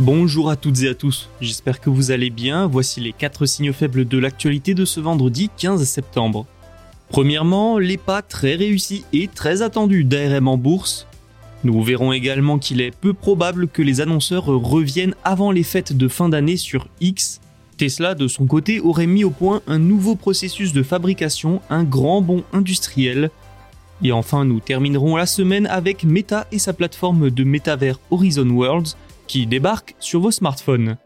Bonjour à toutes et à tous, j'espère que vous allez bien. Voici les 4 signaux faibles de l'actualité de ce vendredi 15 septembre. Premièrement, les pas très réussis et très attendus d'ARM en bourse. Nous verrons également qu'il est peu probable que les annonceurs reviennent avant les fêtes de fin d'année sur X. Tesla, de son côté, aurait mis au point un nouveau processus de fabrication, un grand bond industriel. Et enfin, nous terminerons la semaine avec Meta et sa plateforme de métavers Horizon Worlds qui débarque sur vos smartphones.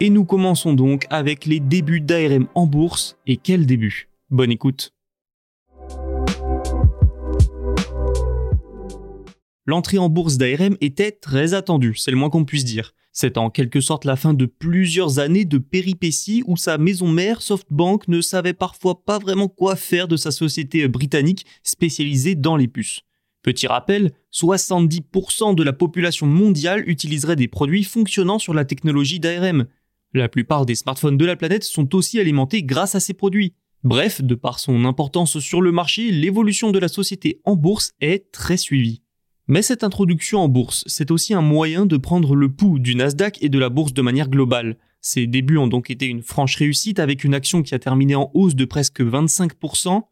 Et nous commençons donc avec les débuts d'ARM en bourse. Et quel début? Bonne écoute L'entrée en bourse d'ARM était très attendue, c'est le moins qu'on puisse dire. C'est en quelque sorte la fin de plusieurs années de péripéties où sa maison mère, SoftBank, ne savait parfois pas vraiment quoi faire de sa société britannique spécialisée dans les puces. Petit rappel, 70% de la population mondiale utiliserait des produits fonctionnant sur la technologie d'ARM. La plupart des smartphones de la planète sont aussi alimentés grâce à ces produits. Bref, de par son importance sur le marché, l'évolution de la société en bourse est très suivie. Mais cette introduction en bourse, c'est aussi un moyen de prendre le pouls du Nasdaq et de la bourse de manière globale. Ses débuts ont donc été une franche réussite avec une action qui a terminé en hausse de presque 25%.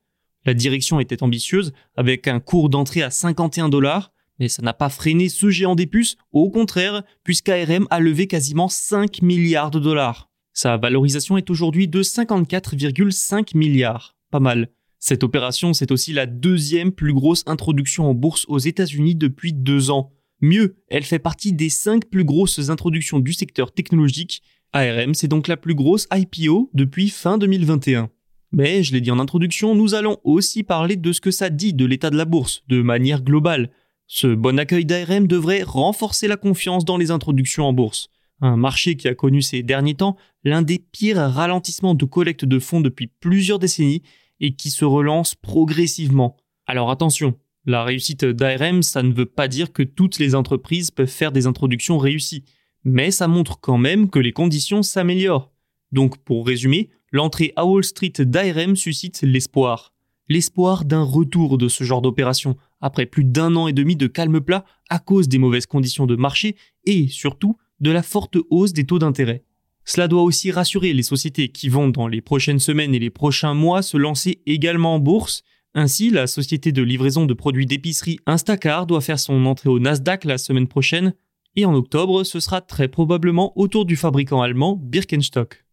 La direction était ambitieuse avec un cours d'entrée à 51 dollars, mais ça n'a pas freiné ce géant des puces, au contraire, puisqu'ARM a levé quasiment 5 milliards de dollars. Sa valorisation est aujourd'hui de 54,5 milliards. Pas mal. Cette opération, c'est aussi la deuxième plus grosse introduction en bourse aux États-Unis depuis deux ans. Mieux, elle fait partie des cinq plus grosses introductions du secteur technologique. ARM, c'est donc la plus grosse IPO depuis fin 2021. Mais, je l'ai dit en introduction, nous allons aussi parler de ce que ça dit de l'état de la bourse, de manière globale. Ce bon accueil d'ARM devrait renforcer la confiance dans les introductions en bourse. Un marché qui a connu ces derniers temps l'un des pires ralentissements de collecte de fonds depuis plusieurs décennies et qui se relance progressivement. Alors attention, la réussite d'ARM, ça ne veut pas dire que toutes les entreprises peuvent faire des introductions réussies, mais ça montre quand même que les conditions s'améliorent. Donc pour résumer, l'entrée à Wall Street d'ARM suscite l'espoir. L'espoir d'un retour de ce genre d'opération, après plus d'un an et demi de calme plat à cause des mauvaises conditions de marché et surtout de la forte hausse des taux d'intérêt. Cela doit aussi rassurer les sociétés qui vont dans les prochaines semaines et les prochains mois se lancer également en bourse. Ainsi, la société de livraison de produits d'épicerie Instacart doit faire son entrée au Nasdaq la semaine prochaine, et en octobre, ce sera très probablement autour du fabricant allemand Birkenstock.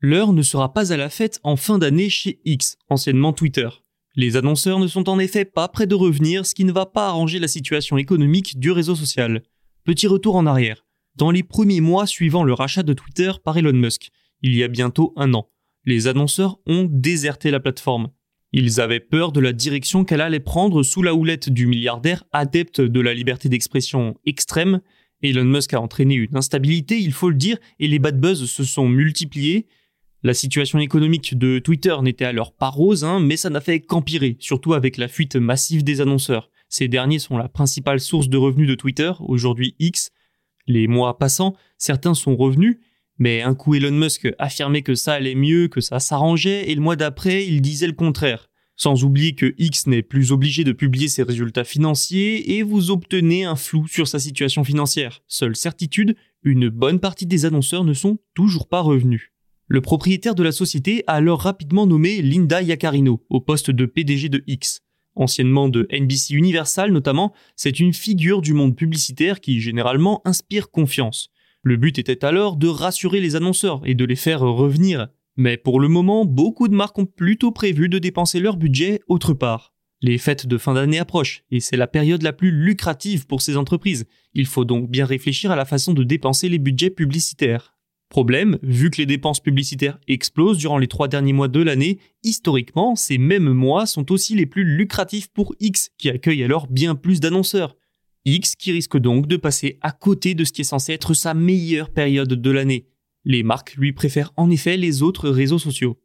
L'heure ne sera pas à la fête en fin d'année chez X, anciennement Twitter. Les annonceurs ne sont en effet pas près de revenir, ce qui ne va pas arranger la situation économique du réseau social. Petit retour en arrière. Dans les premiers mois suivant le rachat de Twitter par Elon Musk, il y a bientôt un an, les annonceurs ont déserté la plateforme. Ils avaient peur de la direction qu'elle allait prendre sous la houlette du milliardaire adepte de la liberté d'expression extrême. Elon Musk a entraîné une instabilité, il faut le dire, et les bad buzz se sont multipliés. La situation économique de Twitter n'était alors pas rose, hein, mais ça n'a fait qu'empirer, surtout avec la fuite massive des annonceurs. Ces derniers sont la principale source de revenus de Twitter, aujourd'hui X. Les mois passant, certains sont revenus, mais un coup Elon Musk affirmait que ça allait mieux, que ça s'arrangeait, et le mois d'après, il disait le contraire. Sans oublier que X n'est plus obligé de publier ses résultats financiers et vous obtenez un flou sur sa situation financière. Seule certitude, une bonne partie des annonceurs ne sont toujours pas revenus. Le propriétaire de la société a alors rapidement nommé Linda Yaccarino au poste de PDG de X. Anciennement de NBC Universal notamment, c'est une figure du monde publicitaire qui généralement inspire confiance. Le but était alors de rassurer les annonceurs et de les faire revenir. Mais pour le moment, beaucoup de marques ont plutôt prévu de dépenser leur budget autre part. Les fêtes de fin d'année approchent, et c'est la période la plus lucrative pour ces entreprises. Il faut donc bien réfléchir à la façon de dépenser les budgets publicitaires. Problème, vu que les dépenses publicitaires explosent durant les trois derniers mois de l'année, historiquement, ces mêmes mois sont aussi les plus lucratifs pour X, qui accueille alors bien plus d'annonceurs. X qui risque donc de passer à côté de ce qui est censé être sa meilleure période de l'année. Les marques lui préfèrent en effet les autres réseaux sociaux.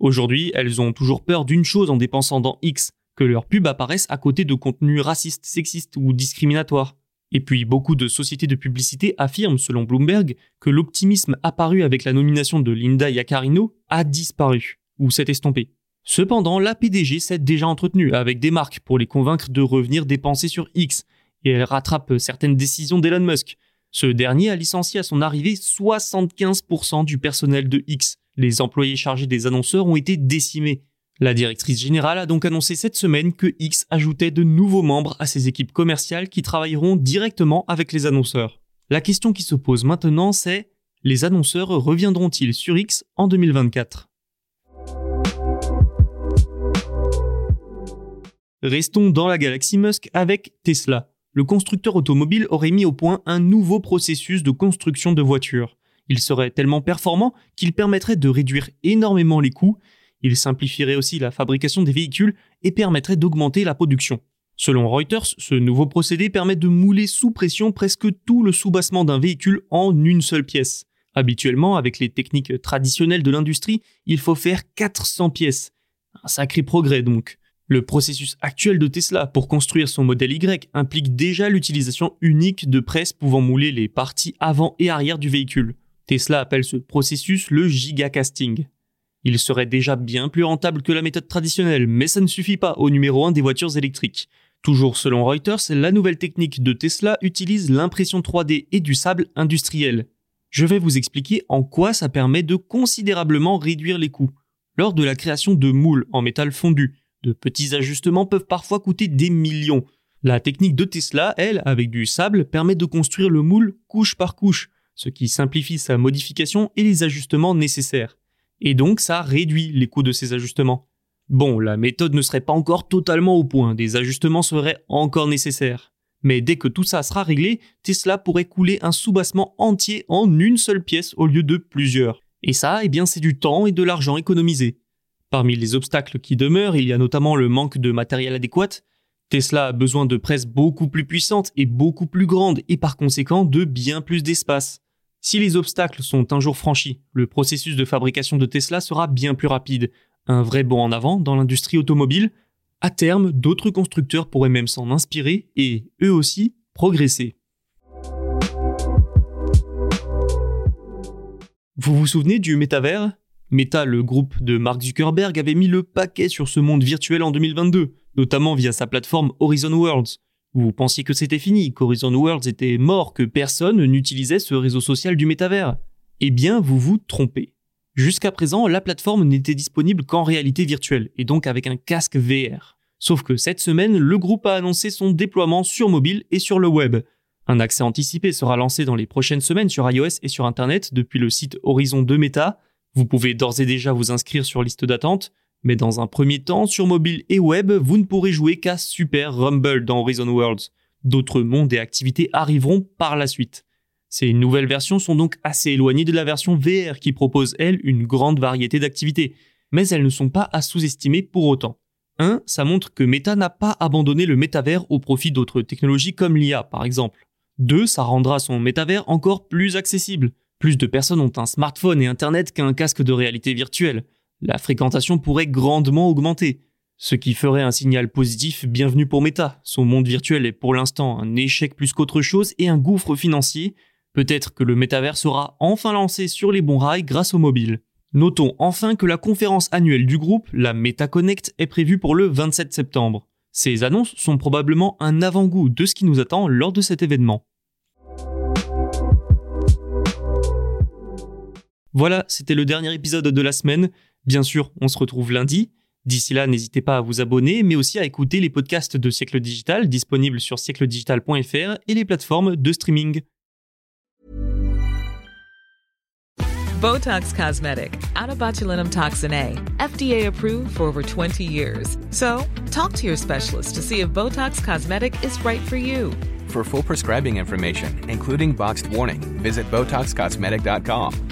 Aujourd'hui, elles ont toujours peur d'une chose en dépensant dans X, que leurs pubs apparaissent à côté de contenus racistes, sexistes ou discriminatoires. Et puis beaucoup de sociétés de publicité affirment, selon Bloomberg, que l'optimisme apparu avec la nomination de Linda Yaccarino a disparu, ou s'est estompé. Cependant, la PDG s'est déjà entretenue avec des marques pour les convaincre de revenir dépenser sur X, et elle rattrape certaines décisions d'Elon Musk. Ce dernier a licencié à son arrivée 75% du personnel de X. Les employés chargés des annonceurs ont été décimés. La directrice générale a donc annoncé cette semaine que X ajoutait de nouveaux membres à ses équipes commerciales qui travailleront directement avec les annonceurs. La question qui se pose maintenant c'est les annonceurs reviendront-ils sur X en 2024 Restons dans la galaxie Musk avec Tesla. Le constructeur automobile aurait mis au point un nouveau processus de construction de voitures. Il serait tellement performant qu'il permettrait de réduire énormément les coûts il simplifierait aussi la fabrication des véhicules et permettrait d'augmenter la production. Selon Reuters, ce nouveau procédé permet de mouler sous pression presque tout le soubassement d'un véhicule en une seule pièce. Habituellement, avec les techniques traditionnelles de l'industrie, il faut faire 400 pièces. Un sacré progrès donc. Le processus actuel de Tesla pour construire son modèle Y implique déjà l'utilisation unique de presses pouvant mouler les parties avant et arrière du véhicule. Tesla appelle ce processus le gigacasting. Il serait déjà bien plus rentable que la méthode traditionnelle, mais ça ne suffit pas au numéro 1 des voitures électriques. Toujours selon Reuters, la nouvelle technique de Tesla utilise l'impression 3D et du sable industriel. Je vais vous expliquer en quoi ça permet de considérablement réduire les coûts. Lors de la création de moules en métal fondu, de petits ajustements peuvent parfois coûter des millions. La technique de Tesla, elle, avec du sable, permet de construire le moule couche par couche, ce qui simplifie sa modification et les ajustements nécessaires et donc ça réduit les coûts de ces ajustements. Bon, la méthode ne serait pas encore totalement au point, des ajustements seraient encore nécessaires. Mais dès que tout ça sera réglé, Tesla pourrait couler un soubassement entier en une seule pièce au lieu de plusieurs. Et ça, eh bien, c'est du temps et de l'argent économisé. Parmi les obstacles qui demeurent, il y a notamment le manque de matériel adéquat. Tesla a besoin de presses beaucoup plus puissantes et beaucoup plus grandes et par conséquent de bien plus d'espace. Si les obstacles sont un jour franchis, le processus de fabrication de Tesla sera bien plus rapide, un vrai bond en avant dans l'industrie automobile. À terme, d'autres constructeurs pourraient même s'en inspirer et, eux aussi, progresser. Vous vous souvenez du métavers Meta, le groupe de Mark Zuckerberg, avait mis le paquet sur ce monde virtuel en 2022, notamment via sa plateforme Horizon Worlds. Vous pensiez que c'était fini, qu'Horizon Worlds était mort, que personne n'utilisait ce réseau social du métavers Eh bien, vous vous trompez. Jusqu'à présent, la plateforme n'était disponible qu'en réalité virtuelle, et donc avec un casque VR. Sauf que cette semaine, le groupe a annoncé son déploiement sur mobile et sur le web. Un accès anticipé sera lancé dans les prochaines semaines sur iOS et sur Internet depuis le site Horizon 2 Meta. Vous pouvez d'ores et déjà vous inscrire sur liste d'attente, mais dans un premier temps, sur mobile et web, vous ne pourrez jouer qu'à Super Rumble dans Horizon Worlds. D'autres mondes et activités arriveront par la suite. Ces nouvelles versions sont donc assez éloignées de la version VR qui propose, elle, une grande variété d'activités, mais elles ne sont pas à sous-estimer pour autant. 1. Ça montre que Meta n'a pas abandonné le métavers au profit d'autres technologies comme l'IA par exemple. 2. Ça rendra son métavers encore plus accessible. Plus de personnes ont un smartphone et Internet qu'un casque de réalité virtuelle la fréquentation pourrait grandement augmenter, ce qui ferait un signal positif bienvenu pour Meta. Son monde virtuel est pour l'instant un échec plus qu'autre chose et un gouffre financier. Peut-être que le métavers sera enfin lancé sur les bons rails grâce au mobile. Notons enfin que la conférence annuelle du groupe, la MetaConnect, est prévue pour le 27 septembre. Ces annonces sont probablement un avant-goût de ce qui nous attend lors de cet événement. Voilà, c'était le dernier épisode de la semaine. Bien sûr, on se retrouve lundi. D'ici là, n'hésitez pas à vous abonner, mais aussi à écouter les podcasts de Siècle Digital disponibles sur siècledigital.fr et les plateformes de streaming. Botox Cosmetic, out of botulinum toxin A, FDA approved for over 20 years. So, talk to your specialist to see if Botox Cosmetic is right for you. For full prescribing information, including boxed warning, visit BotoxCosmetic.com